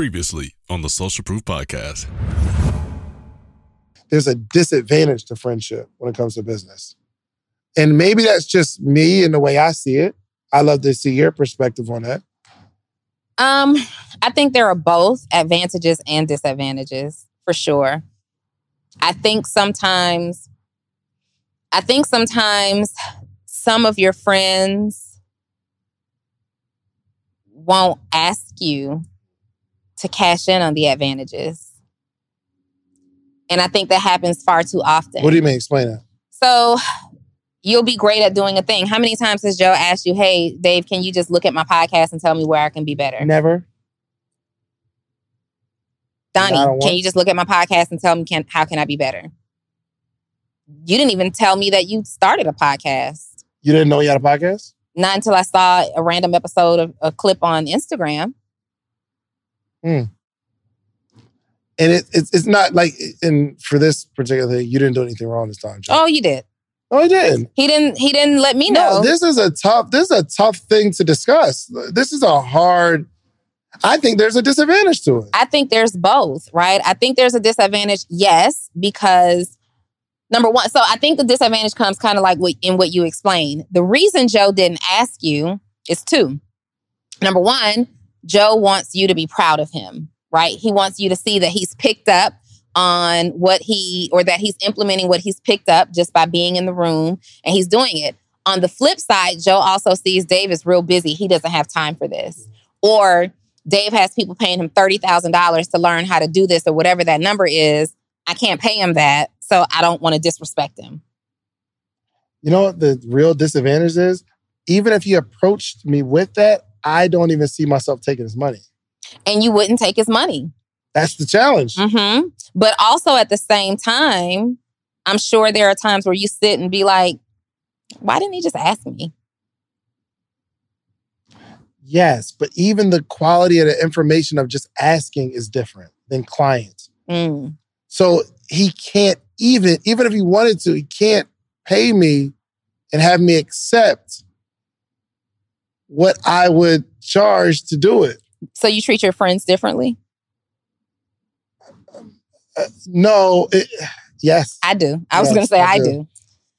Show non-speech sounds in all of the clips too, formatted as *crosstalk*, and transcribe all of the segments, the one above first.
Previously on the Social Proof Podcast. There's a disadvantage to friendship when it comes to business. And maybe that's just me and the way I see it. I love to see your perspective on that. Um, I think there are both advantages and disadvantages for sure. I think sometimes, I think sometimes some of your friends won't ask you to cash in on the advantages. And I think that happens far too often. What do you mean? Explain that. So you'll be great at doing a thing. How many times has Joe asked you, hey, Dave, can you just look at my podcast and tell me where I can be better? Never. Donnie, Not once. can you just look at my podcast and tell me can, how can I be better? You didn't even tell me that you started a podcast. You didn't know you had a podcast? Not until I saw a random episode of a clip on Instagram. Hmm. And it, it's it's not like and for this particular thing, you didn't do anything wrong this time, Joe. Oh, you did. Oh, I didn't. He didn't. He didn't let me know. No, this is a tough. This is a tough thing to discuss. This is a hard. I think there's a disadvantage to it. I think there's both, right? I think there's a disadvantage, yes, because number one, so I think the disadvantage comes kind of like what, in what you explained. The reason Joe didn't ask you is two. Number one, Joe wants you to be proud of him, right? He wants you to see that he's picked up on what he, or that he's implementing what he's picked up just by being in the room and he's doing it. On the flip side, Joe also sees Dave is real busy. He doesn't have time for this. Or Dave has people paying him $30,000 to learn how to do this or whatever that number is. I can't pay him that. So I don't want to disrespect him. You know what the real disadvantage is? Even if he approached me with that, I don't even see myself taking his money. And you wouldn't take his money. That's the challenge. hmm But also at the same time, I'm sure there are times where you sit and be like, why didn't he just ask me? Yes, but even the quality of the information of just asking is different than clients. Mm. So he can't even, even if he wanted to, he can't pay me and have me accept what I would charge to do it. So you treat your friends differently? Uh, no, it, yes. I do. I was going to say I I do. do.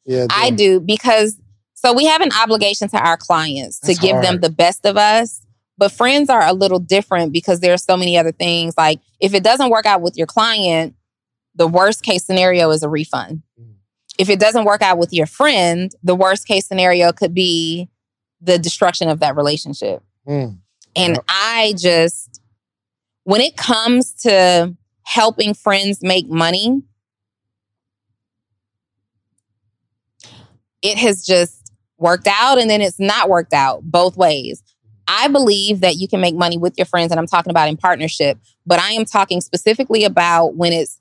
Yeah, I do because so we have an obligation to our clients to That's give them the best of us. But friends are a little different because there are so many other things. Like if it doesn't work out with your client, the worst case scenario is a refund. Mm. If it doesn't work out with your friend, the worst case scenario could be the destruction of that relationship. Mm. And Yep. I just, when it comes to helping friends make money, it has just worked out and then it's not worked out both ways. I believe that you can make money with your friends, and I'm talking about in partnership, but I am talking specifically about when it's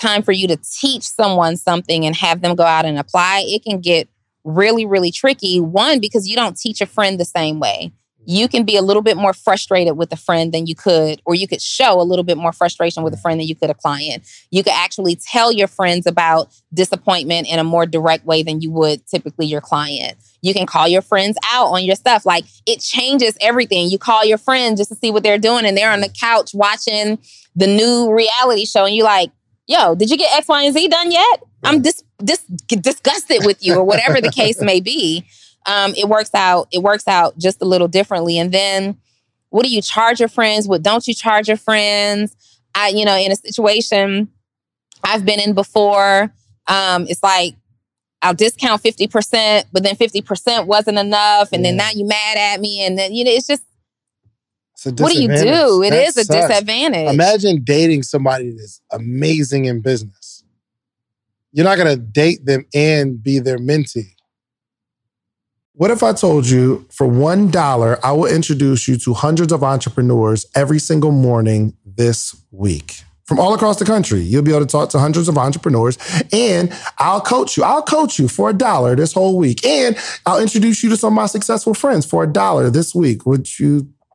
time for you to teach someone something and have them go out and apply. It can get really, really tricky. One, because you don't teach a friend the same way you can be a little bit more frustrated with a friend than you could, or you could show a little bit more frustration with a friend than you could a client. You could actually tell your friends about disappointment in a more direct way than you would typically your client. You can call your friends out on your stuff. Like it changes everything. You call your friend just to see what they're doing, and they're on the couch watching the new reality show, and you're like, yo, did you get X, Y, and Z done yet? I'm dis- dis- disgusted with you, or whatever the case may be. Um, it works out it works out just a little differently. And then what do you charge your friends what don't you charge your friends? I you know in a situation i've been in before um, it's like i'll discount 50% but then 50% wasn't enough and then now you mad at me and then you know it's just what do you do It That is a sucks. disadvantage Imagine dating somebody that's amazing in business. You're not going to date them and be their mentee. What if I told you for $1, I will introduce you to hundreds of entrepreneurs every single morning this week? From all across the country, you'll be able to talk to hundreds of entrepreneurs and I'll coach you. I'll coach you for a dollar this whole week. And I'll introduce you to some of my successful friends for a dollar this week. Would you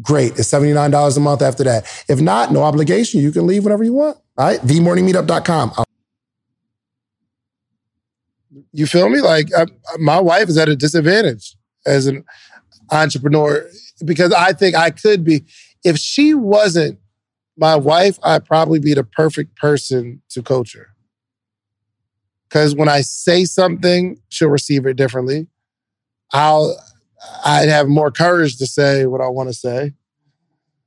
Great. It's $79 a month after that. If not, no obligation. You can leave whenever you want. All right. TheMorningMeetup.com. You feel me? Like I, my wife is at a disadvantage as an entrepreneur because I think I could be. If she wasn't my wife, I'd probably be the perfect person to coach her. Because when I say something, she'll receive it differently. I'll I'd have more courage to say what I want to say.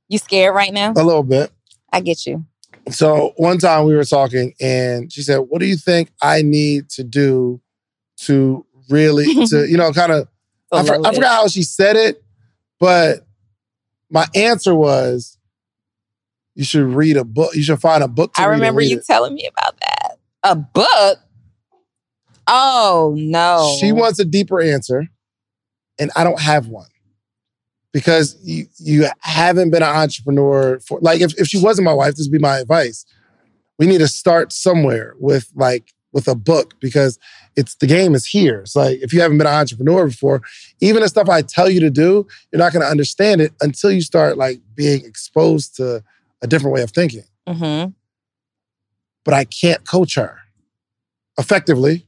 You scared right now? A little bit. I get you. So one time we were talking and she said, What do you think I need to do to really *laughs* to, you know, kind of I, for, I forgot how she said it, but my answer was you should read a book. You should find a book I remember you it. telling me about that. A book? Oh no. She wants a deeper answer and I don't have one because you you haven't been an entrepreneur for like if, if she wasn't my wife, this would be my advice. We need to start somewhere with like with a book because it's the game is here. It's like if you haven't been an entrepreneur before, even the stuff I tell you to do, you're not going to understand it until you start like being exposed to a different way of thinking. Mm-hmm. But I can't coach her effectively.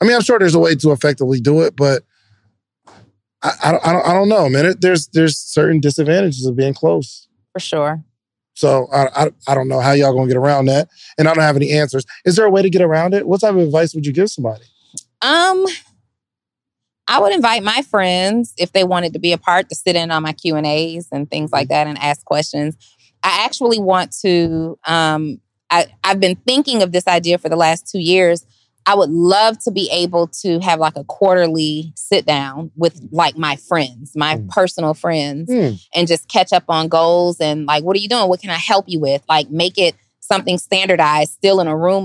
I mean, I'm sure there's a way to effectively do it, but I, I, don't, I don't, I don't know, man. There's there's certain disadvantages of being close. For sure. So I, I, I don't know how y'all gonna get around that, and I don't have any answers. Is there a way to get around it? What type of advice would you give somebody? Um, I would invite my friends if they wanted to be a part to sit in on my Q and A's and things like mm-hmm. that and ask questions. I actually want to. Um, I I've been thinking of this idea for the last two years I would love to be able to have like a quarterly sit down with like my friends, my mm. personal friends, mm. and just catch up on goals and like, what are you doing? What can I help you with? Like, make it something standardized, still in a room.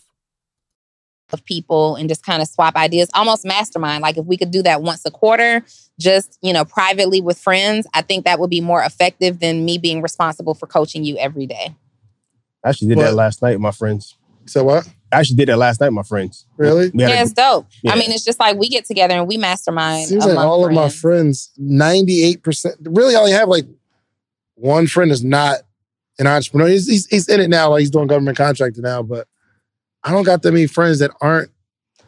of people and just kind of swap ideas, almost mastermind. Like if we could do that once a quarter, just, you know, privately with friends, I think that would be more effective than me being responsible for coaching you every day. I actually did what? that last night with my friends. So what? I actually did that last night with my friends. Really? Yeah, a, it's dope. Yeah. I mean, it's just like we get together and we mastermind. Seems like all friends. of my friends, 98%, really only have like one friend is not an entrepreneur. He's, he's, he's in it now, like he's doing government contracting now, but I don't got that many friends that aren't.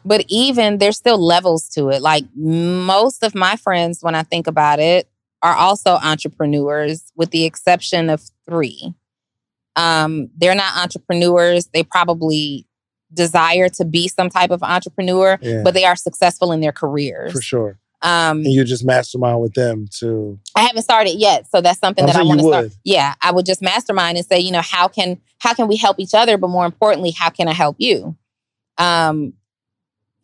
But even there's still levels to it. Like most of my friends, when I think about it, are also entrepreneurs, with the exception of three. Um, they're not entrepreneurs. They probably desire to be some type of entrepreneur, Yeah. but they are successful in their careers. For sure. Um, And you just mastermind with them too. I haven't started yet, so that's something I'm that I want to start. Yeah, I would just mastermind and say, you know, how can how can we help each other, but more importantly, how can I help you? Um,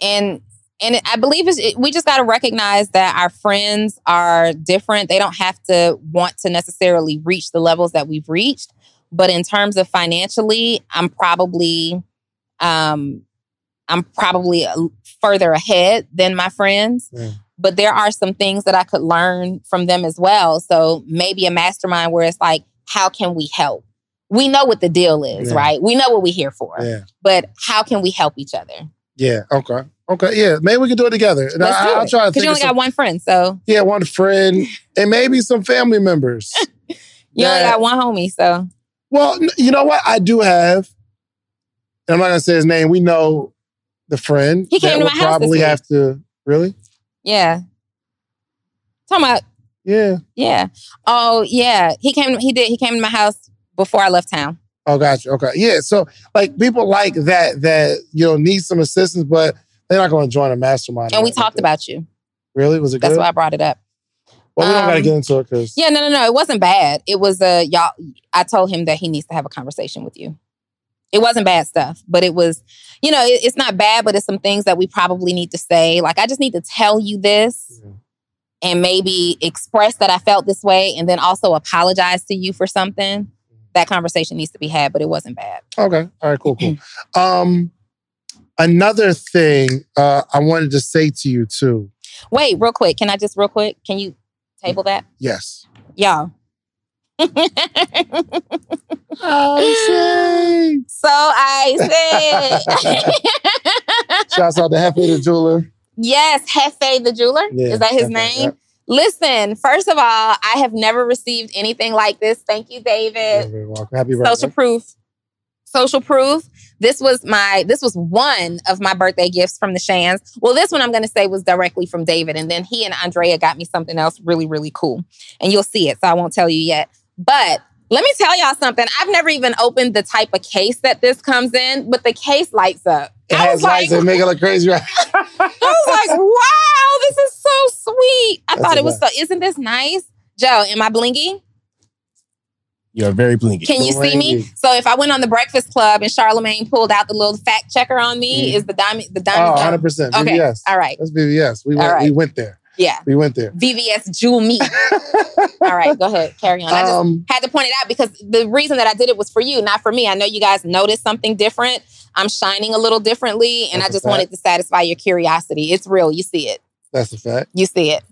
and and I believe it's, it, we just got to recognize that our friends are different. They don't have to want to necessarily reach the levels that we've reached, but in terms of financially, I'm probably um, I'm probably further ahead than my friends Yeah. But there are some things that I could learn from them as well. So maybe a mastermind where it's like, how can we help? We know what the deal is, Yeah. right? We know what we're here for, Yeah. but how can we help each other? Yeah. Okay. Okay. Yeah. Maybe we can do it together. And Let's I, do I'll it. try to Because think you only some, got one friend, so yeah, one friend and maybe some family members. *laughs* you only got one homie. So Well, you know what? I do have, and I'm not gonna say his name. We know the friend. He came that to my house this Probably have to. Really? Yeah, talking about Yeah. yeah. Oh yeah, he came. He did. He came to my house before I left town. Oh, gotcha. Okay. Yeah. So, like, people like that that you know need some assistance, but they're not going to join a mastermind. And we talked about you. Really? Was it That's good? why I brought it up. well, we don't got to um, get into it because Yeah, no, no, no. It wasn't bad. It was uh y'all. I told him that he needs to have a conversation with you. It wasn't bad stuff, but it was, you know, it- it's not bad, but it's some things that we probably need to say. Like, I just need to tell you this Yeah. and maybe express that I felt this way and then also apologize to you for something. That conversation needs to be had, but it wasn't bad. Okay. All right. Cool. Cool. *clears throat* um, another thing uh, I wanted to say to you too. Wait, real quick. Can I just, real quick, can you table that? Yes. Y'all. Oh, I so I said, *laughs* Shouts out to Happy the jeweler. yes, Hefe the jeweler. Yeah, Is that his Hefe, name? yeah. Listen, first of all, I have never received anything like this. Thank you, You're David. very welcome. Happy birthday. Social proof. Social proof. This was my this was one of my birthday gifts from the Shands. Well, this one I'm gonna say was directly from David. And then he and Andrea got me something else really, really cool. And you'll see it, so I won't tell you yet. But let me tell y'all something. I've never even opened the type of case that this comes in, but the case lights up. It I has was like, lights that make it look crazy, right? *laughs* I was like, wow, this is so sweet. I That's thought it was so, isn't this nice? Joe, am I blingy? You're very blingy. Can you see me? So if I went on the Breakfast Club and Charlemagne pulled out the little fact checker on me, Mhm. is the diamond the Oh, diamond? 100 percent. Okay. VVS. All right. That's VVS. We All went. right. We went there. Yeah. We went there. VVS Jewel Me. *laughs* All right, go ahead. Carry on. I just Um, had to point it out because the reason that I did it was for you, not for me. I know you guys noticed something different. I'm shining a little differently, and I just wanted to satisfy your curiosity. It's real. You see it. that's a fact. You see it.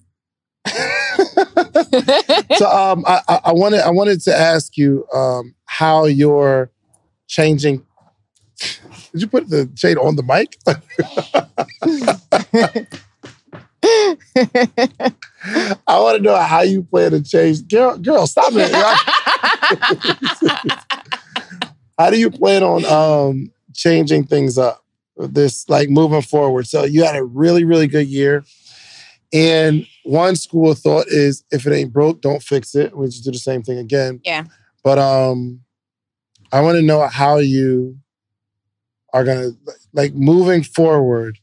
*laughs* so um, I, I, I wanted I wanted to ask you um, how you're changing. Did you put the shade on the mic? *laughs* I want to know how you plan to change. Girl, girl, stop it. *laughs* how do you plan on um, changing things up? This like moving forward. So you had a really, really good year. And one school of thought is if it ain't broke, don't fix it. We just do the same thing again. Yeah. But um, I want to know how you are gonna like moving forward.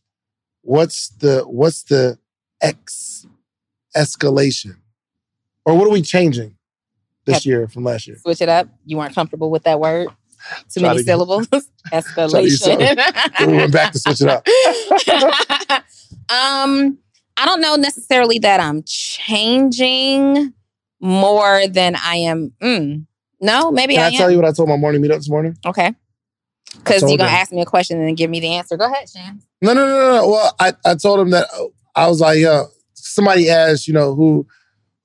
What's the what's the ex escalation, or what are we changing this year from last year? Switch it up. You weren't comfortable with that word. Too Try many to syllables. *laughs* to Escalation. we went back to switch it up. *laughs* um, I don't know necessarily that I'm changing more than I am. Mm, no, maybe Can I, I am. tell you what I told my morning meetup this morning? okay. Because you're gonna ask me a question and then give me the answer. Go ahead, Shan. No, no, no, no, no. Well, I, I told him that uh, I was like, yo, somebody asked, you know, who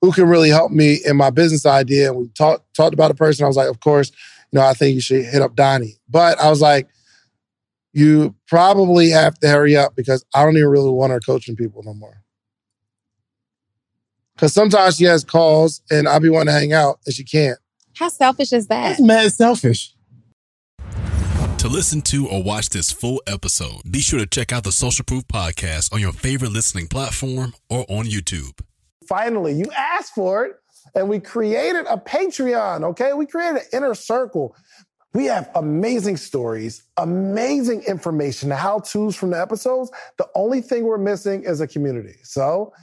who can really help me in my business idea. And we talked talked about a person. I was like, of course, you know, I think you should hit up Donnie. But I was like, you probably have to hurry up because I don't even really want her coaching people no more. Because sometimes she has calls and I'll be wanting to hang out and she can't. How selfish is that? That's mad selfish. Listen to or watch this full episode, be sure to check out the Social Proof Podcast on your favorite listening platform or on YouTube. finally, you asked for it, and we created a Patreon, okay? We created an inner circle. We have amazing stories, amazing information, how to's from the episodes. The only thing we're missing is a community. So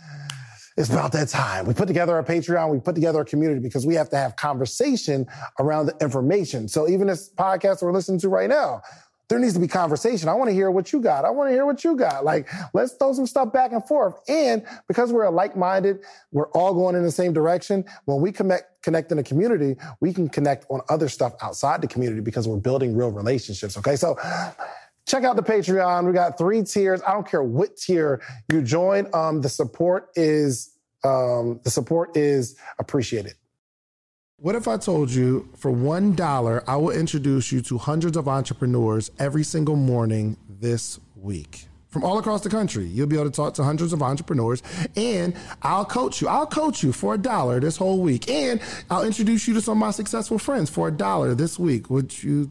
it's about that time. We put together our Patreon, we put together a community because we have to have conversation around the information. So even this podcast we're listening to right now, there needs to be conversation. I want to hear what you got. I want to hear what you got. Like, let's throw some stuff back and forth. And because we're like-minded, we're all going in the same direction. When we connect, connect in a community, we can connect on other stuff outside the community because we're building real relationships. Okay. So check out the Patreon. We got three tiers. I don't care what tier you join. Um, the support is, um, the support is appreciated. What if I told you for $1, I will introduce you to hundreds of entrepreneurs every single morning this week? From all across the country, you'll be able to talk to hundreds of entrepreneurs, and I'll coach you. I'll coach you for a dollar this whole week, and I'll introduce you to some of my successful friends for a dollar this week. Would you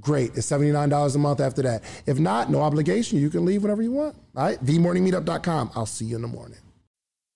great. It's $79 a month after that. If not, no obligation. You can leave whenever you want. All right? TheMorningMeetup.com. I'll see you in the morning.